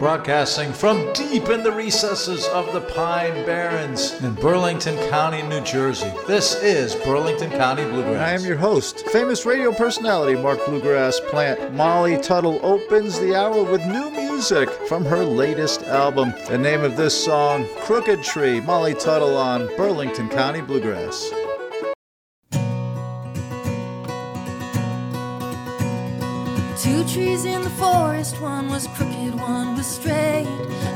broadcasting from deep in the recesses of the Pine Barrens in Burlington County, New Jersey. This is Burlington County Bluegrass. I am your host, famous radio personality Mark Bluegrass Plant. Molly Tuttle opens the hour with new music from her latest album. The name of this song, Crooked Tree, Molly Tuttle on Burlington County Bluegrass. Two trees in the forest, one was crooked, one was straight.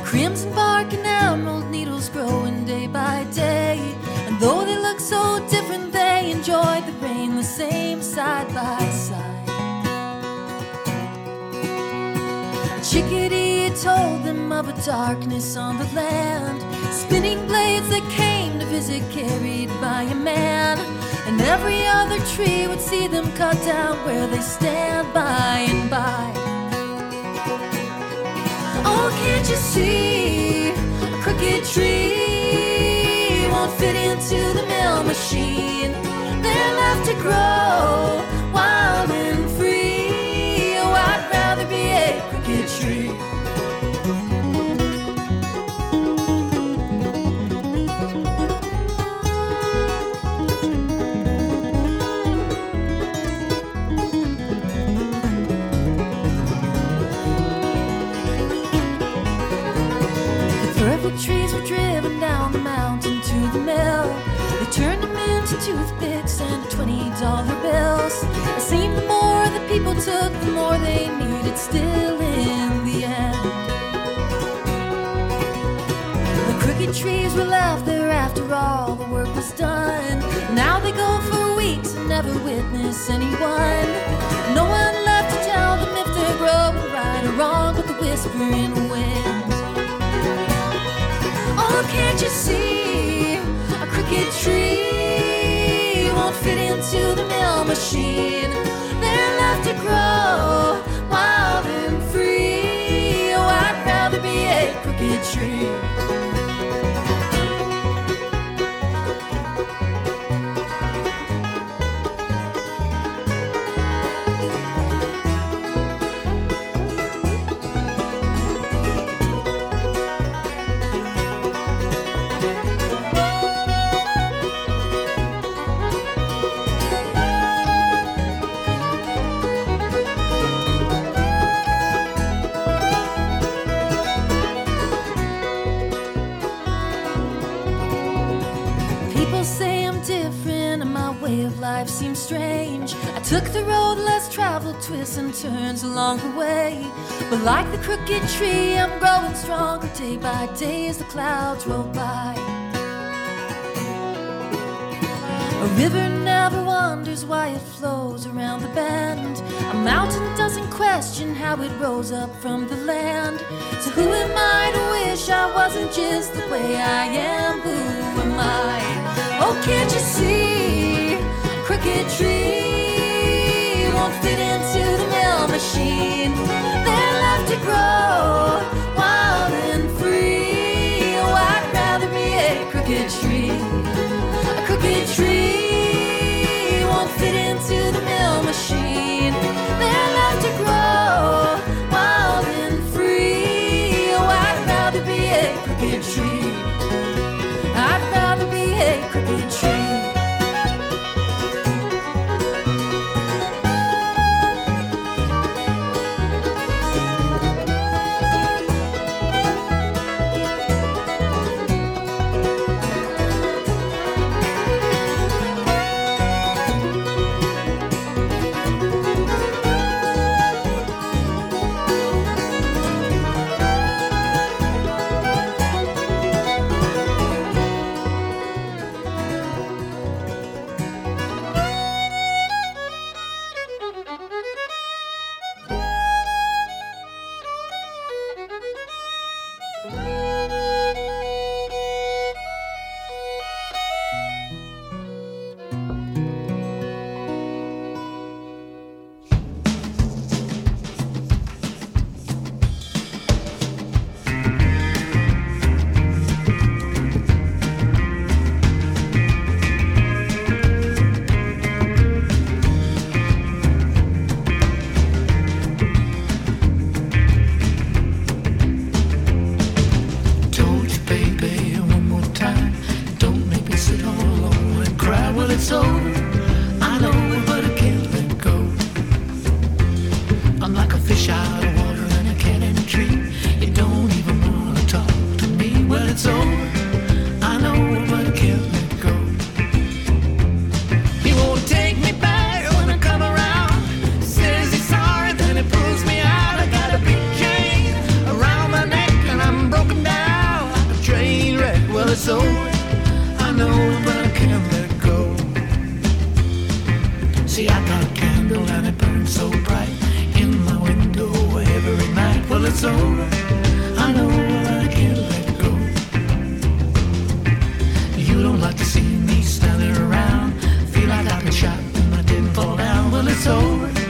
Crimson bark and emerald needles growing day by day. And though they look so different, they enjoyed the rain the same side by side. Chickadee told them of a darkness on the land. Spinning blades that came to visit carried by a man. And every other tree would see them cut down where they stand by and by. Oh, can't you see? A crooked tree won't fit into the mill machine. They're left to grow wild The trees were driven down the mountain to the mill. They turned them into toothpicks and twenty dollar bills. It seemed the more the people took, the more they needed still in the end. The crooked trees were left there after all the work was done. Now they go for weeks and never witness anyone. No one left to tell them if they're growing right or wrong but the whispering you see? A crooked tree won't fit into the mill machine. They're left to grow wild and free. Oh, I'd rather be a crooked tree. Life seems strange. I took the road less traveled, twists and turns along the way. But like the crooked tree, I'm growing stronger day by day as the clouds roll by. A river never wonders why it flows around the bend. A mountain doesn't question how it rose up from the land. So who am I to wish I wasn't just the way I am? Who am I? Oh, can't you see? Crooked tree won't fit into the mill machine. They're left to grow wild and free. Oh, I'd rather be a crooked tree. A crooked tree it's over.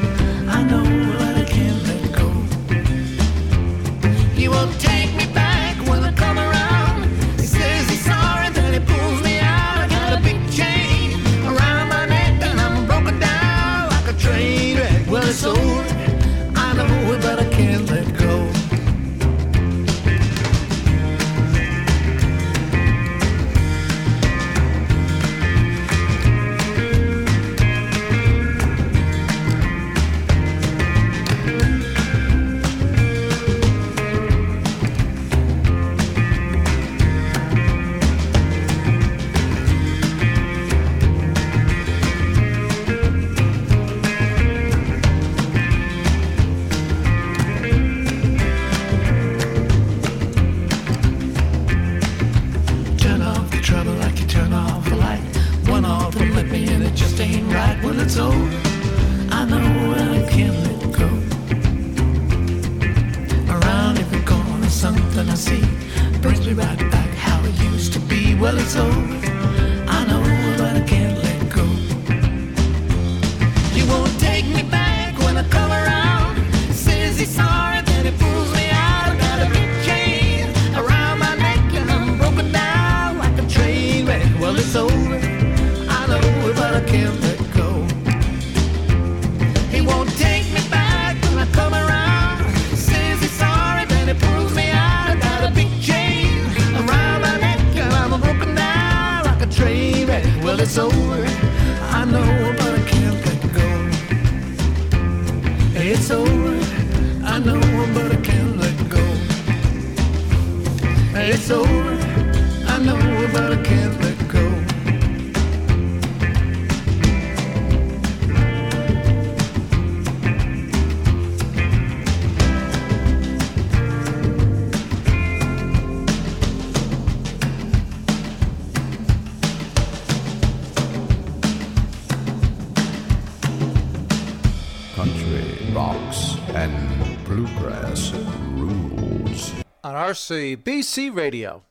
KRC BC Radio.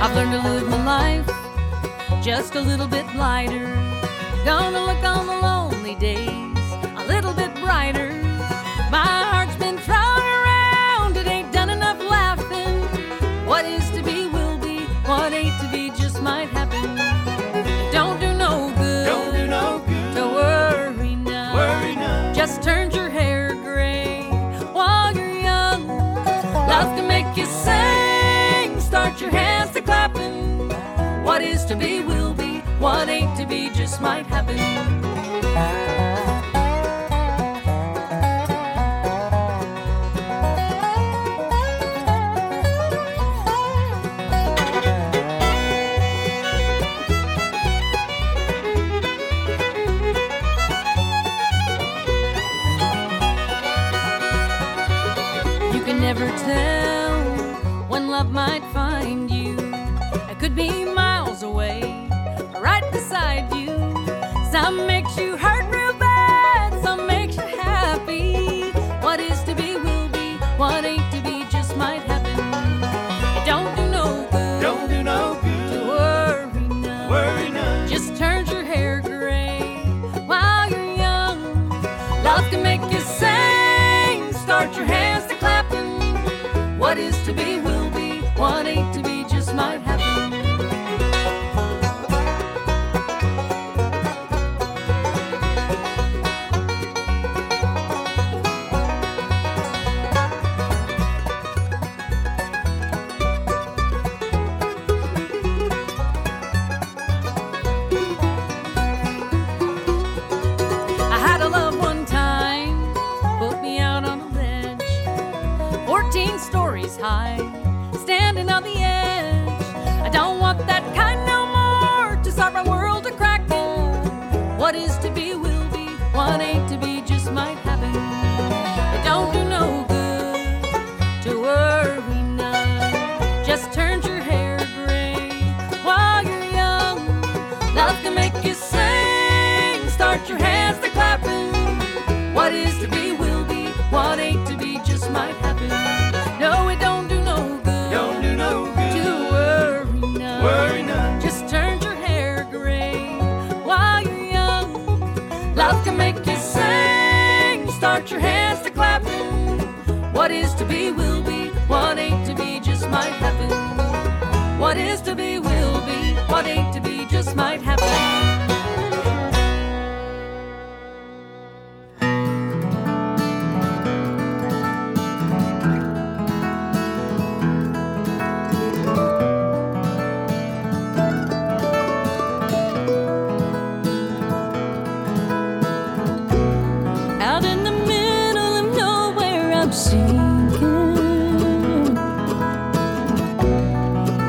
I've learned to live my life just a little bit lighter. Gonna look on the lonely days to be will be. What ain't to be just might happen.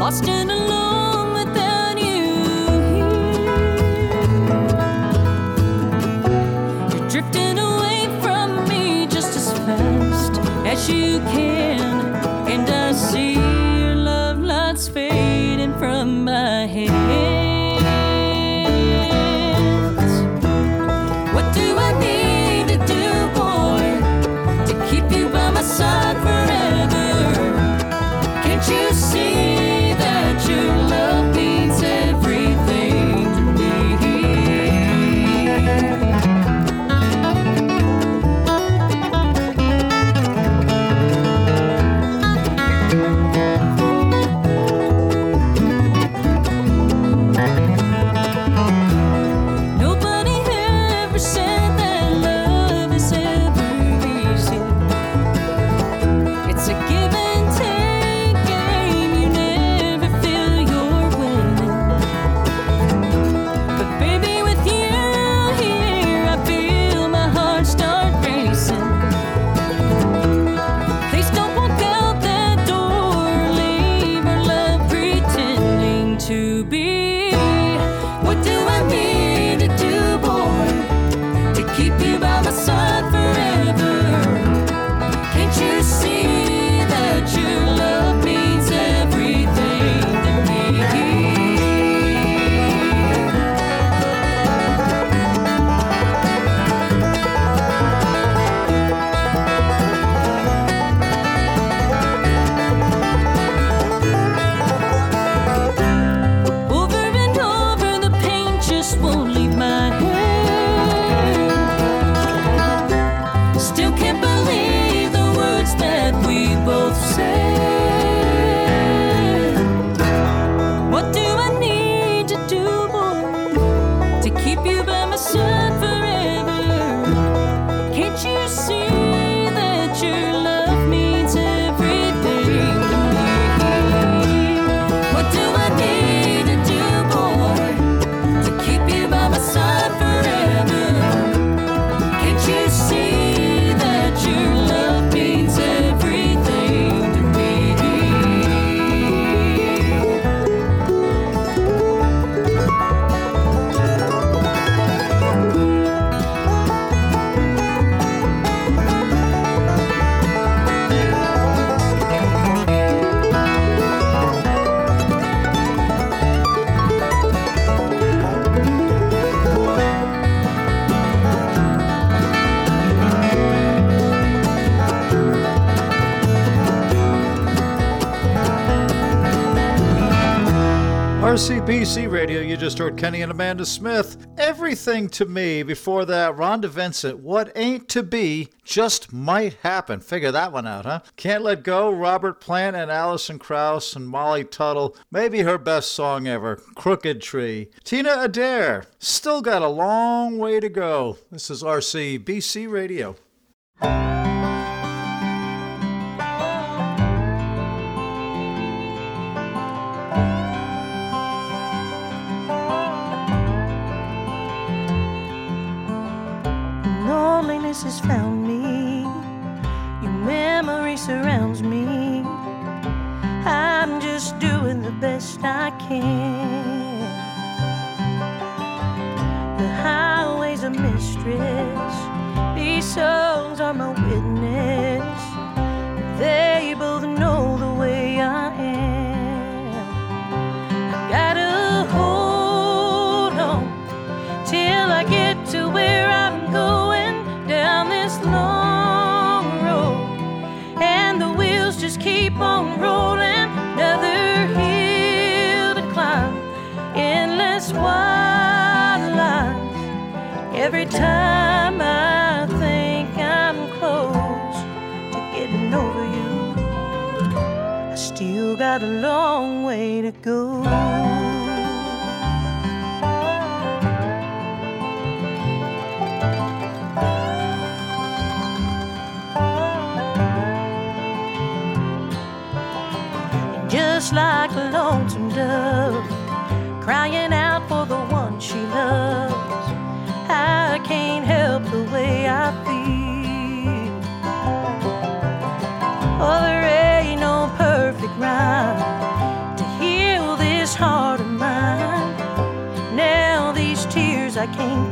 lost in of sin. RCBC Radio, you just heard Kenny and Amanda Smith. Everything to me before that, Rhonda Vincent, what ain't to be just might happen. Figure that one out, huh? Can't Let Go, Robert Plant and Alison Krauss and Molly Tuttle. Maybe her best song ever, Crooked Tree. Tina Adair, still got a long way to go. This is RCBC Radio. Has found me. Your memory surrounds me. I'm just doing the best I can. The highway's a mistress. These songs are my crying out for the one she loves. I can't help the way I feel. Oh, there ain't no perfect rhyme to heal this heart of mine. Now these tears I can't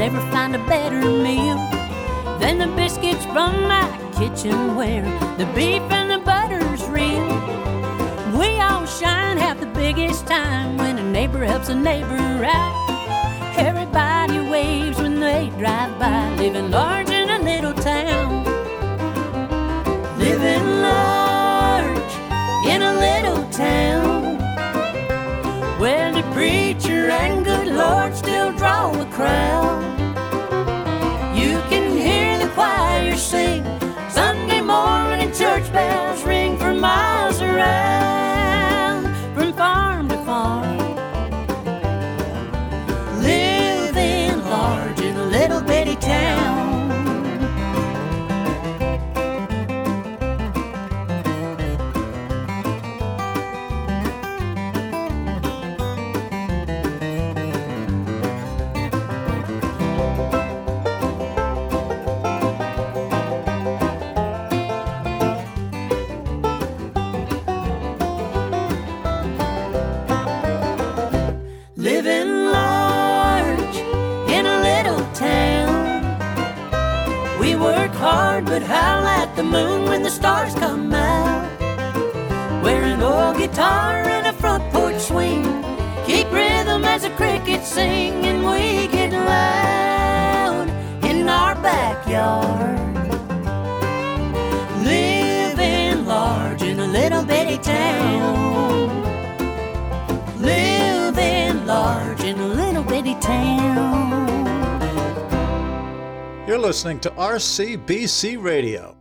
never find a better meal than the biscuits from my kitchenware. The beef and the butter's real. We all shine, have the biggest time when a neighbor helps a neighbor out. Everybody waves when they drive by, living large in a little town. Living large in a little town. where the preacher and good Lord still draw a crowd. bells ring for miles around. You're listening to RCBC Radio.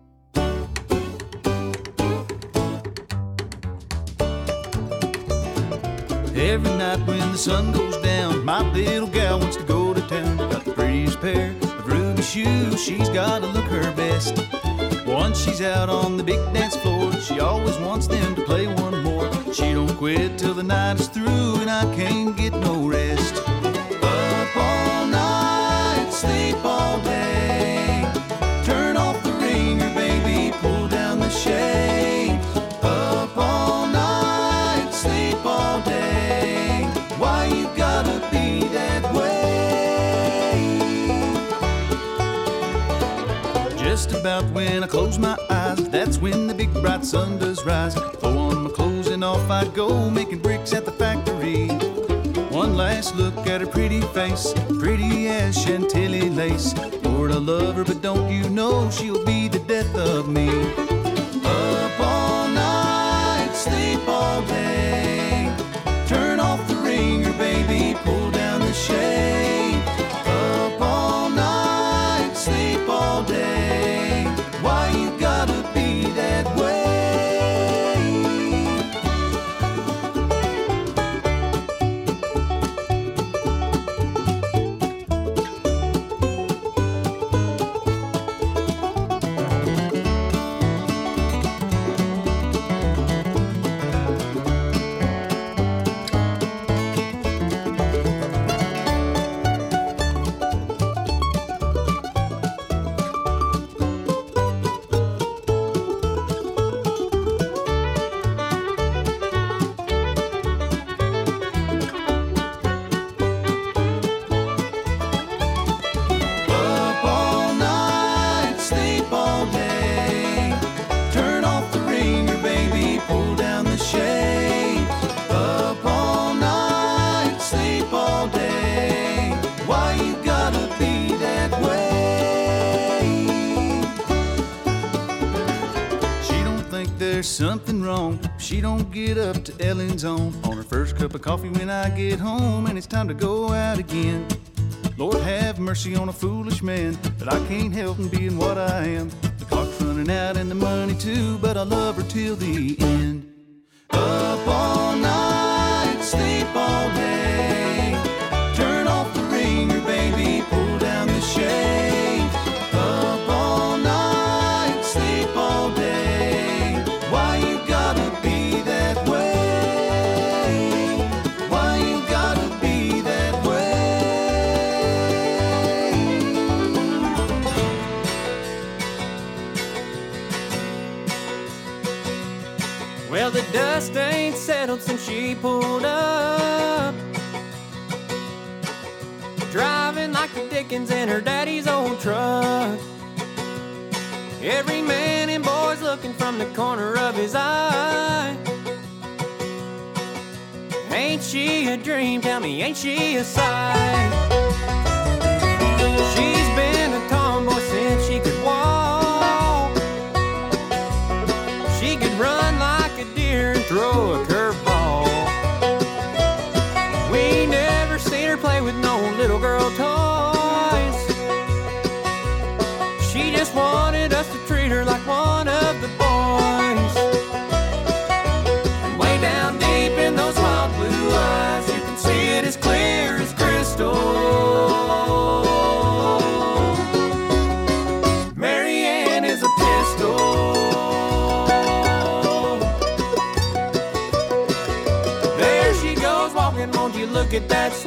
Every night when the sun goes down, my little gal wants to go to town. Got the prettiest pair of ruby shoes, she's gotta look her best. Once she's out on the big dance floor, she always wants them to play one more. She don't quit till the night is through, and I can't get no rest. Up all night, sleep all day. Turn off the ringer, baby, pull down the shade. Up all night, sleep all day. Why you gotta be that way? Just about when I close my eyes, that's when the big bright sun does rise. Throw on my clothes and off I go, making bricks at the factory. Last look at her pretty face, pretty as Chantilly lace. Lord, I love her, but don't you know she'll be the death of me? Up all night, sleep all day. Turn off the ringer, baby, pull down the shade. Up all night, sleep all day. There's something wrong. She don't get up to Ellen's on on her first cup of coffee when I get home, and it's time to go out again. Lord have mercy on a foolish man, but I can't help in being what I am. The clock's running out and the money too, but I love her till the end. Up all night, sleep all day. She pulled up. Driving like the Dickens in her daddy's old truck. Every man and boy's looking from the corner of his eye. Ain't she a dream? Tell me, ain't she a sight? She's been a tomboy since she could walk. She could run like a deer and throw a curveball. At that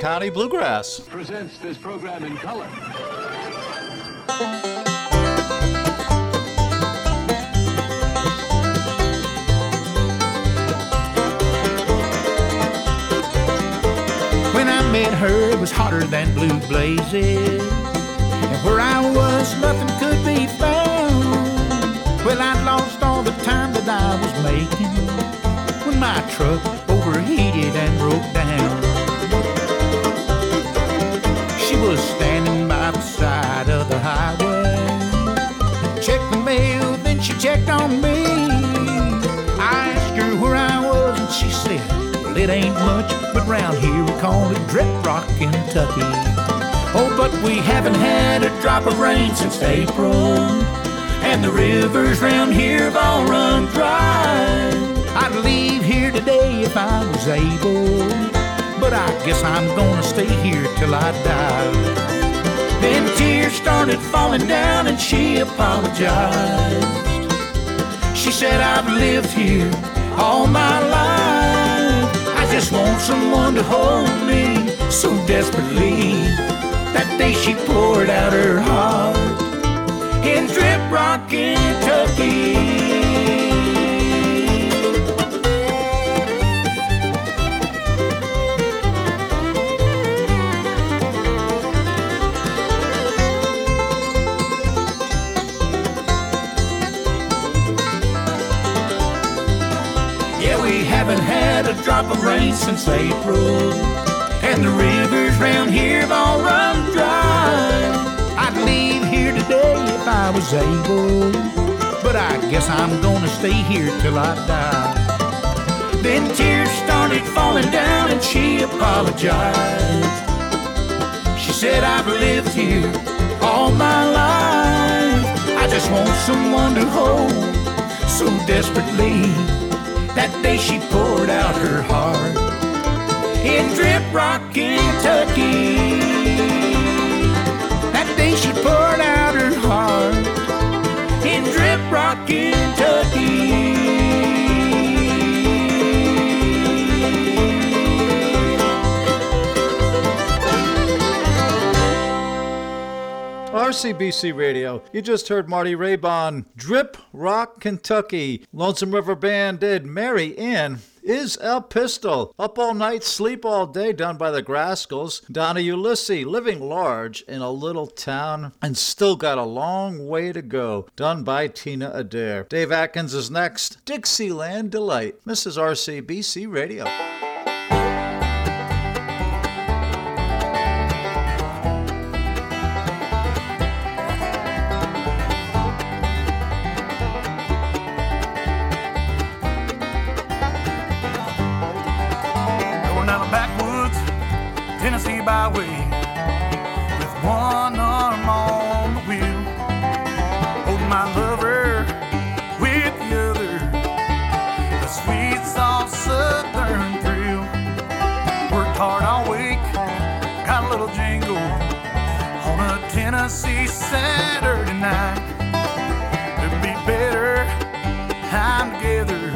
County Bluegrass. presents this program in color. When I met her, it was hotter than blue blazes. And where I was, nothing could be found. Well, I'd lost all the time that I was making when my truck overheated and broke down. On me. I asked her where I was, and she said, Well, it ain't much, but round here we call it Drip Rock, Kentucky. Oh, but we haven't had a drop of rain since April. And the rivers round here have all run dry. I'd leave here today if I was able. But I guess I'm gonna stay here till I die. Then tears started falling down and she apologized. She said, I've lived here all my life. I just want someone to hold me so desperately. That day she poured out her heart in Drip Rock, Kentucky. Drop of rain since April. And the rivers round here have all run dry. I'd leave here today if I was able. But I guess I'm gonna stay here till I die. Then tears started falling down and she apologized. She said, I've lived here all my life. I just want someone to hold so desperately. That day she poured out her heart in Drip Rock, Kentucky. That day she poured out her heart in Drip Rock, RCBC Radio. You just heard Marty Raybon, Drip Rock, Kentucky. Lonesome River Band did Mary Ann is El Pistol. Up All Night, Sleep All Day, done by the Grascals. Donna Ulisse, Living Large in a Little Town, and Still Got a Long Way to Go, done by Tina Adair. Dave Adkins is next. Dixieland Delight. Mrs. RCBC Radio. Byway, with one arm on the wheel, holding my lover with the other. The sweet, soft southern thrill. Worked hard all week, got a little jingle on a Tennessee Saturday night. It'd be better, I'm together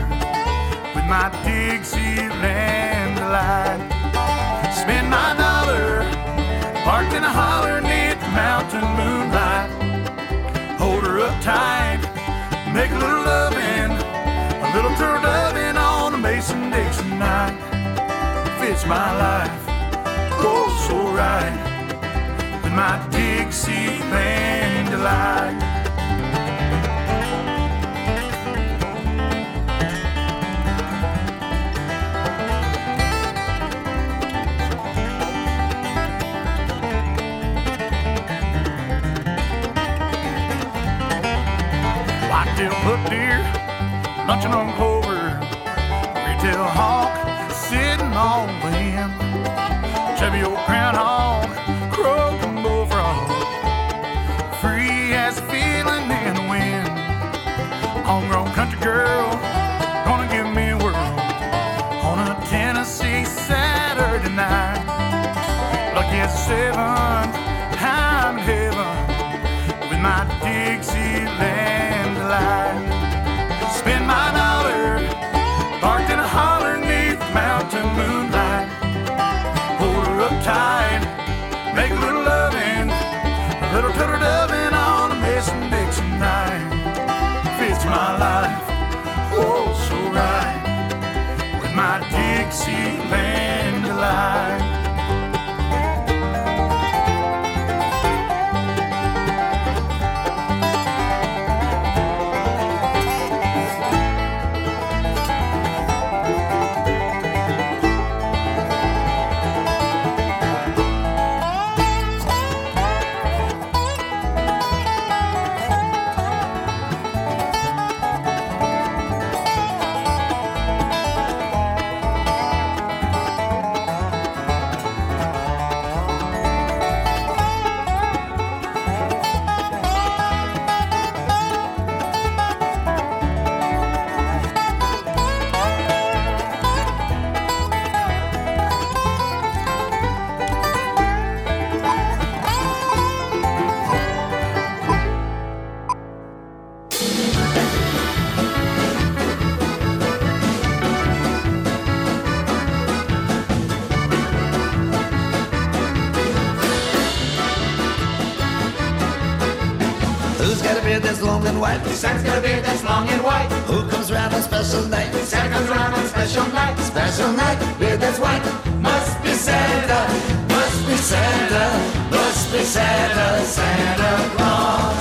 with my Dixieland delight. It's my life. Oh, so right with my Dixieland delight. Whitetail put deer, lunching on clover, retail hog. Long and white? Santa's got a beard that's long and white. Who comes around on special night? Santa comes around on special night. Special night, beard that's white. Must be Santa. Must be Santa, must be Santa, Santa Claus.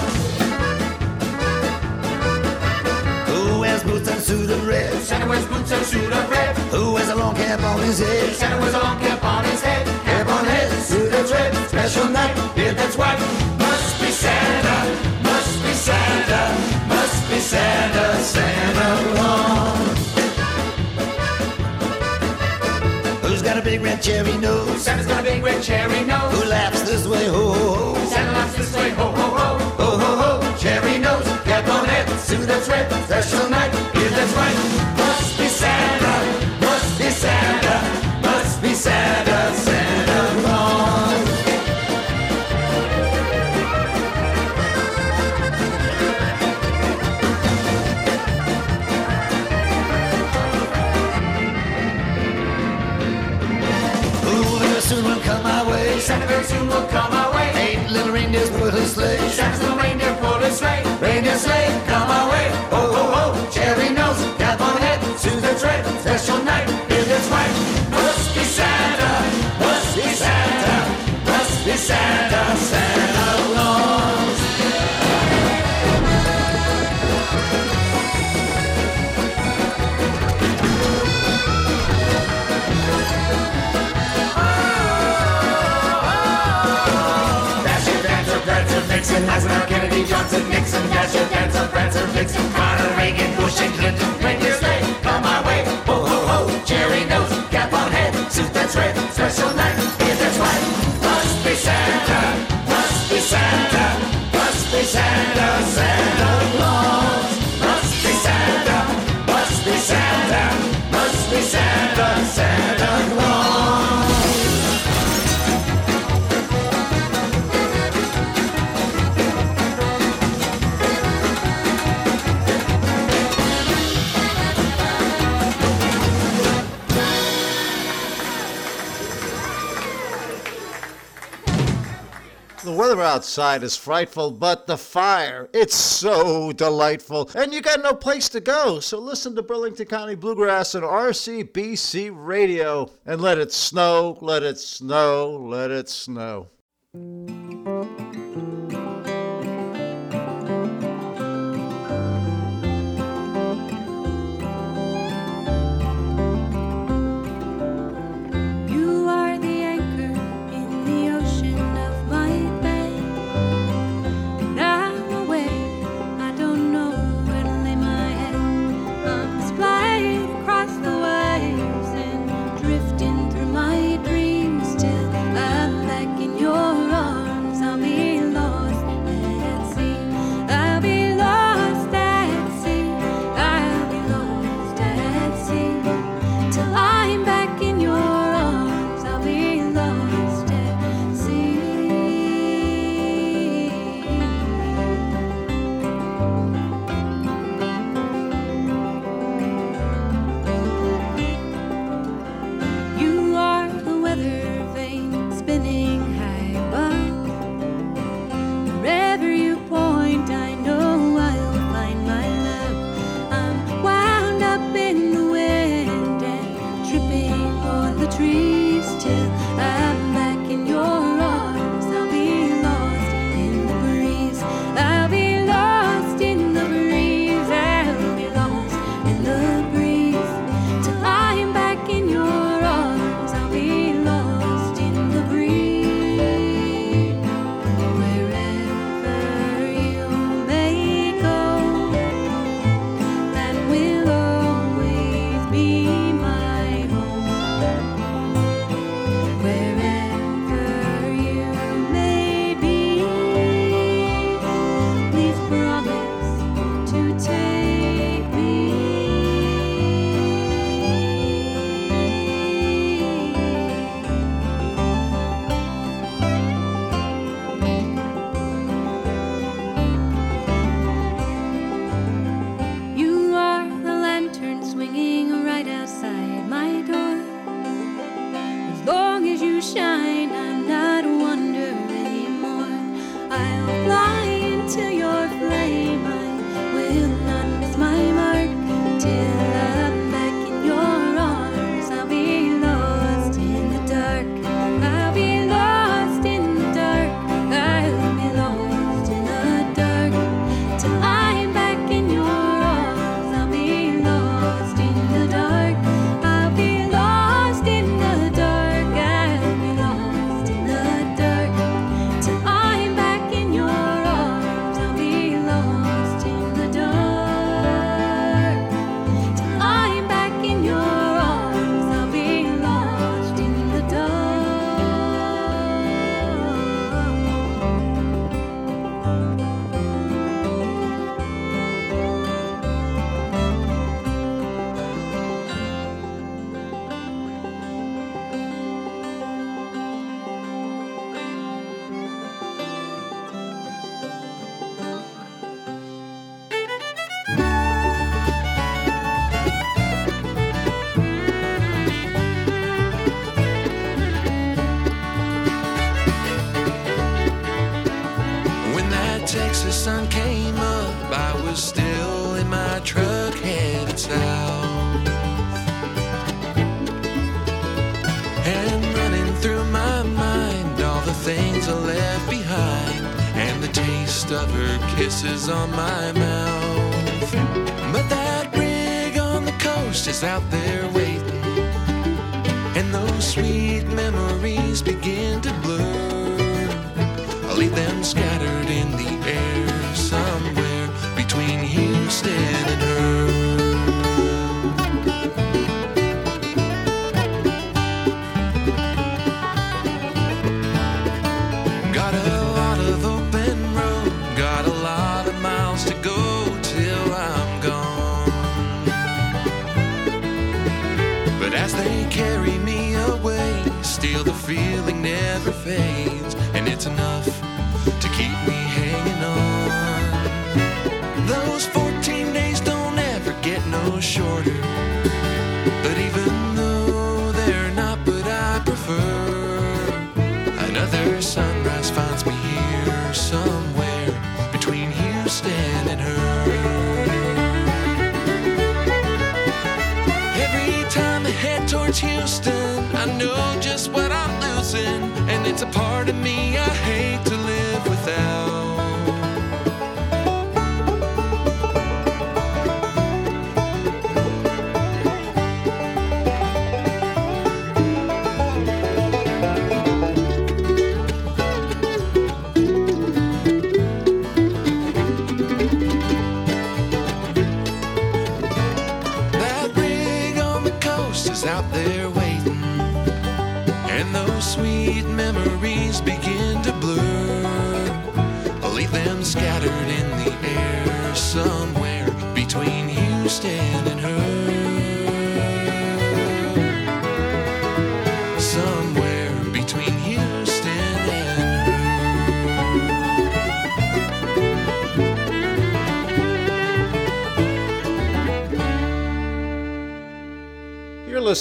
Who wears boots and suit of red? Santa wears boots and suit of red. Who wears a long cap on his head? Santa wears a long cap on his head. Cap on head, suit that's red. Special night, beard that's white. Must be Santa. Santa, must be Santa, Santa Claus. Who's got a big red cherry nose? Santa's got a big red cherry nose. Who laughs this way, ho ho ho? Santa laughs this way, ho ho ho. Ho ho ho, cherry nose, cap on head, suit that's red, special night, beard that's white. Will come our way. Eight little reindeers pull his sleigh. Santa's little reindeer pulled his sleigh. Eisenhower, Kennedy, Johnson, Nixon, Dasher, Dancer, Prancer, Vixen, Connor, Reagan, Bush, and Clinton. Outside is frightful, but the fire, it's so delightful. And you got no place to go, so listen to Burlington County Bluegrass and RCBC Radio. And let it snow, let it snow, let it snow.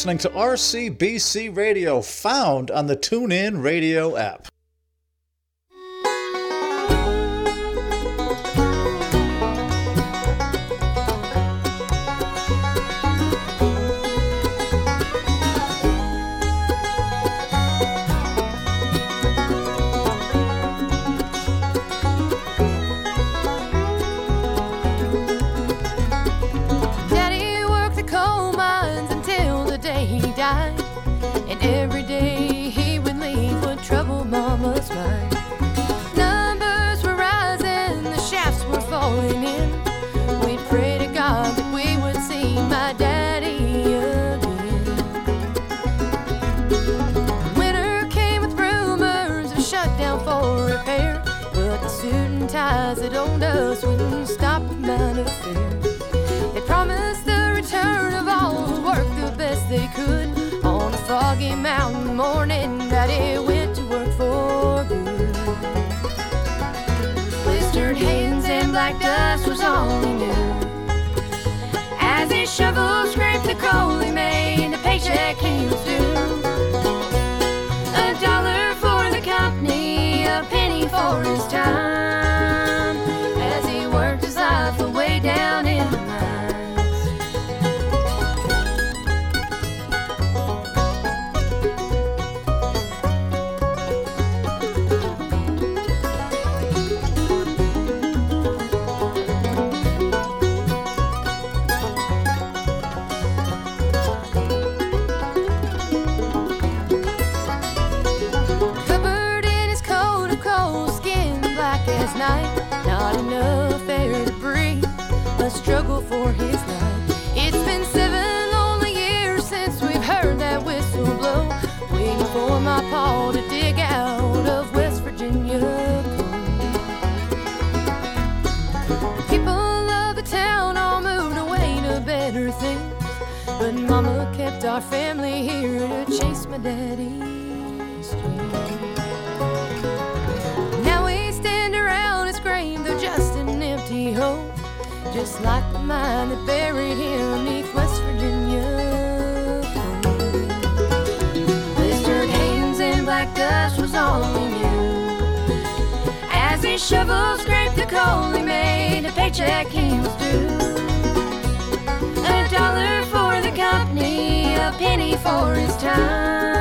listening to RCBC Radio, found on the TuneIn Radio app. Dust was all he knew. As his shovel scraped the coal, he made the paycheck he was due. A dollar for the company, a penny for his time. my daddy's dream. Now we stand around and scream though just an empty hole, just like the mine that buried him beneath West Virginia. Blistered hands and black dust was all he knew. As he shovels scraped the coal, he made a paycheck penny for his time.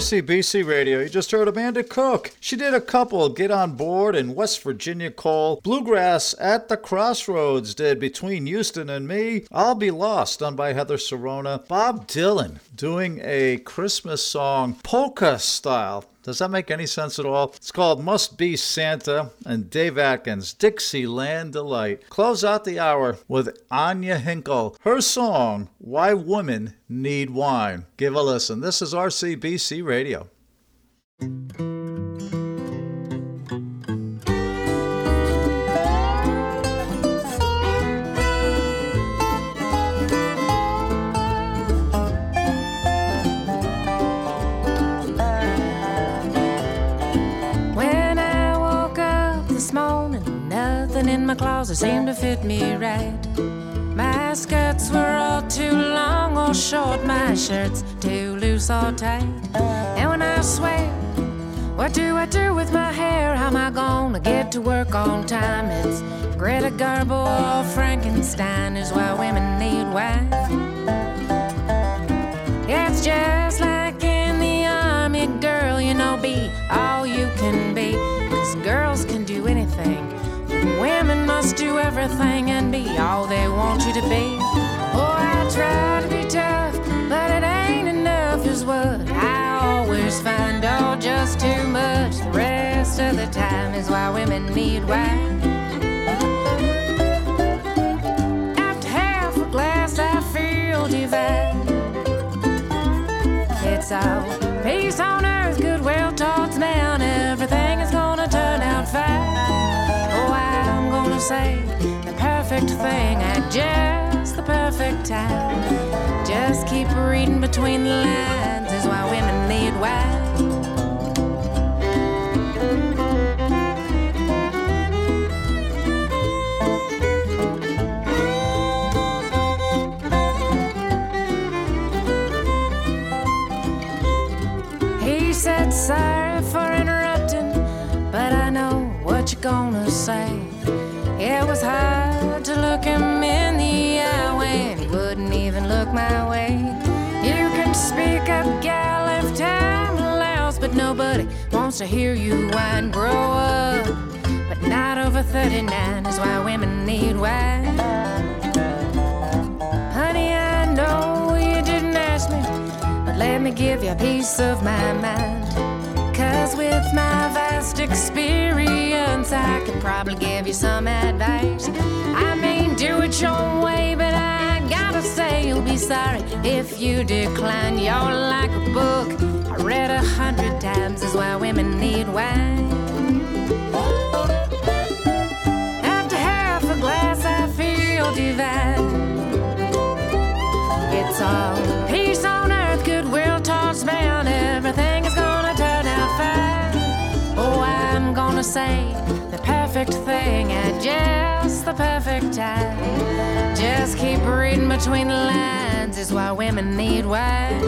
WCBC Radio. You just heard Amanda Cook she did a couple, Get On Board and West Virginia Call. Bluegrass at the Crossroads did Between Houston and Me. I'll Be Lost, done by Heather Sarona. Bob Dylan doing a Christmas song, polka style. Does that make any sense at all? It's called Must Be Santa and Dave Adkins, Dixie Land Delight. Close out the hour with Anya Hinkle, her song, Why Women Need Wine. Give a listen. This is RCBC Radio. Cause it seemed to fit me right. My skirts were all too long or short, my shirts too loose or tight. And when I swear, what do I do with my hair? How am I gonna get to work on time? It's Greta Garbo or Frankenstein is why women need. Yeah, it's just like in the army, girl, you know, be all you can be. Cause girls. Women must do everything and be all they want you to be. Oh, I try to be tough, but it ain't enough, is what I always find. Oh, just too much. The rest of the time is why women need wine. After half a glass, I feel divine. It's all peace on earth, say the perfect thing at just the perfect time. Just keep reading between the lines is why women need said, Sorry for interrupting, but I know what you're gonna say. It was hard to look him in the eye when he wouldn't even look my way. You can speak up, gal, if time allows, but nobody wants to hear you whine. Grow up, but not over 39 is why women need wine. Honey, I know you didn't ask me, but let me give you a piece of my mind. Cause with my vast experience, I could probably give you some advice. I mean, do it your way, but I gotta say, you'll be sorry if you decline. You're like a book I read a hundred times, is why women need wine. After half a glass, I feel divine. It's all peace on earth, goodwill towards man. Everything is gonna turn out fine. Oh, I'm gonna say perfect thing at just the perfect time. Just keep reading between the lines is why women need wine.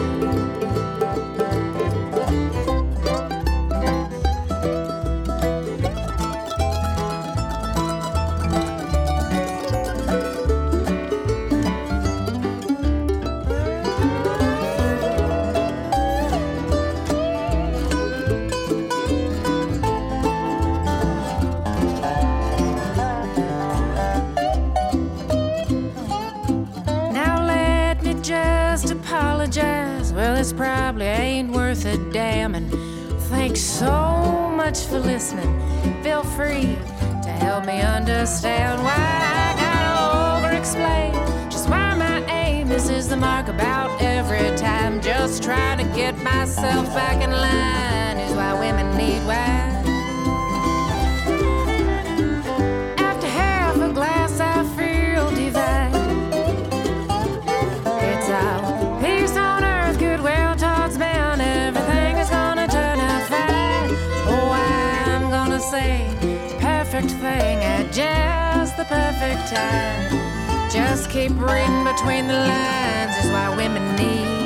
Probably ain't worth a damn. And thanks so much for listening. Feel free to help me understand why I gotta over explain. Just why my aim is is the mark about every time. Just trying to get myself back in line is why women need wine. Just the perfect time. Just keep reading between the lines is why women need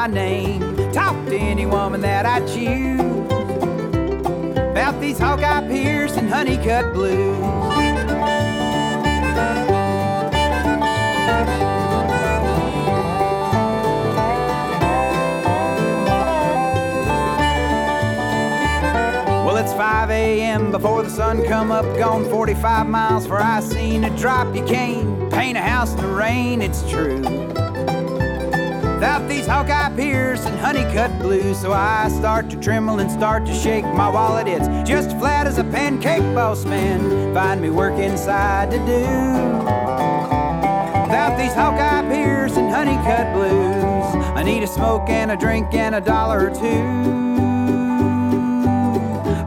my name. Talk to any woman that I choose about these Hawkeye Pierce and Hunnicutt Blues. Well, it's 5 a.m. before the sun come up, gone 45 miles for I seen a drop. You can't paint a house in the rain, it's true. Hawkeye Pierce and Hunnicutt blues, so I start to tremble and start to shake. My wallet, it's just flat as a pancake, boss man. Find me work inside to do. Without these Hawkeye Pierce and Hunnicutt blues, I need a smoke and a drink and a dollar or two.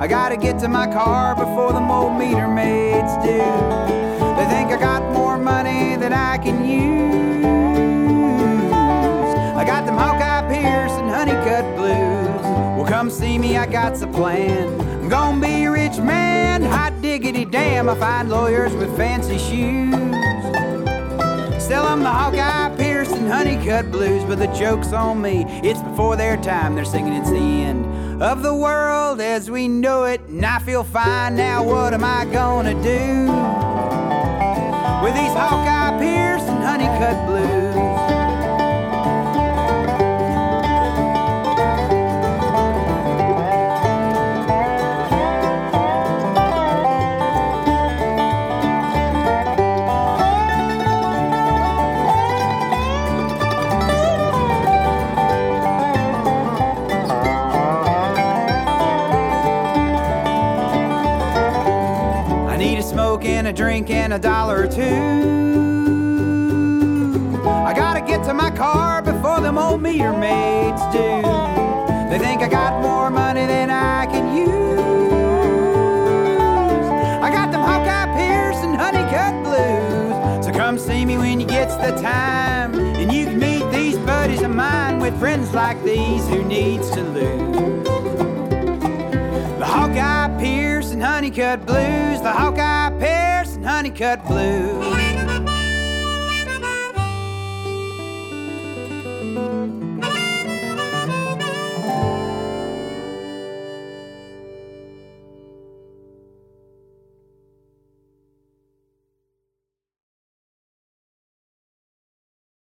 I gotta get to my car before the old meter maids do. They think I got more money than I can use. Come see me, I got a plan. I'm gonna be a rich man, hot diggity damn. I find lawyers with fancy shoes. Sell them the Hawkeye and Hunnicutt blues, but the joke's on me. It's before their time, they're singing it's the end of the world as we know it. And I feel fine now, what am I gonna do with these Hawkeye and Hunnicutt blues? A drink and a dollar or two. I gotta get to my car before them old meter maids do. They think I got more money than I can use. I got them Hawkeye Pierce and Hunnicutt blues. So come see me when you gets the time. And you can meet these buddies of mine with friends like these who needs to lose. The Hawkeye Pierce and Hunnicutt Blues, the Hawkeye Hunnicutt Blues.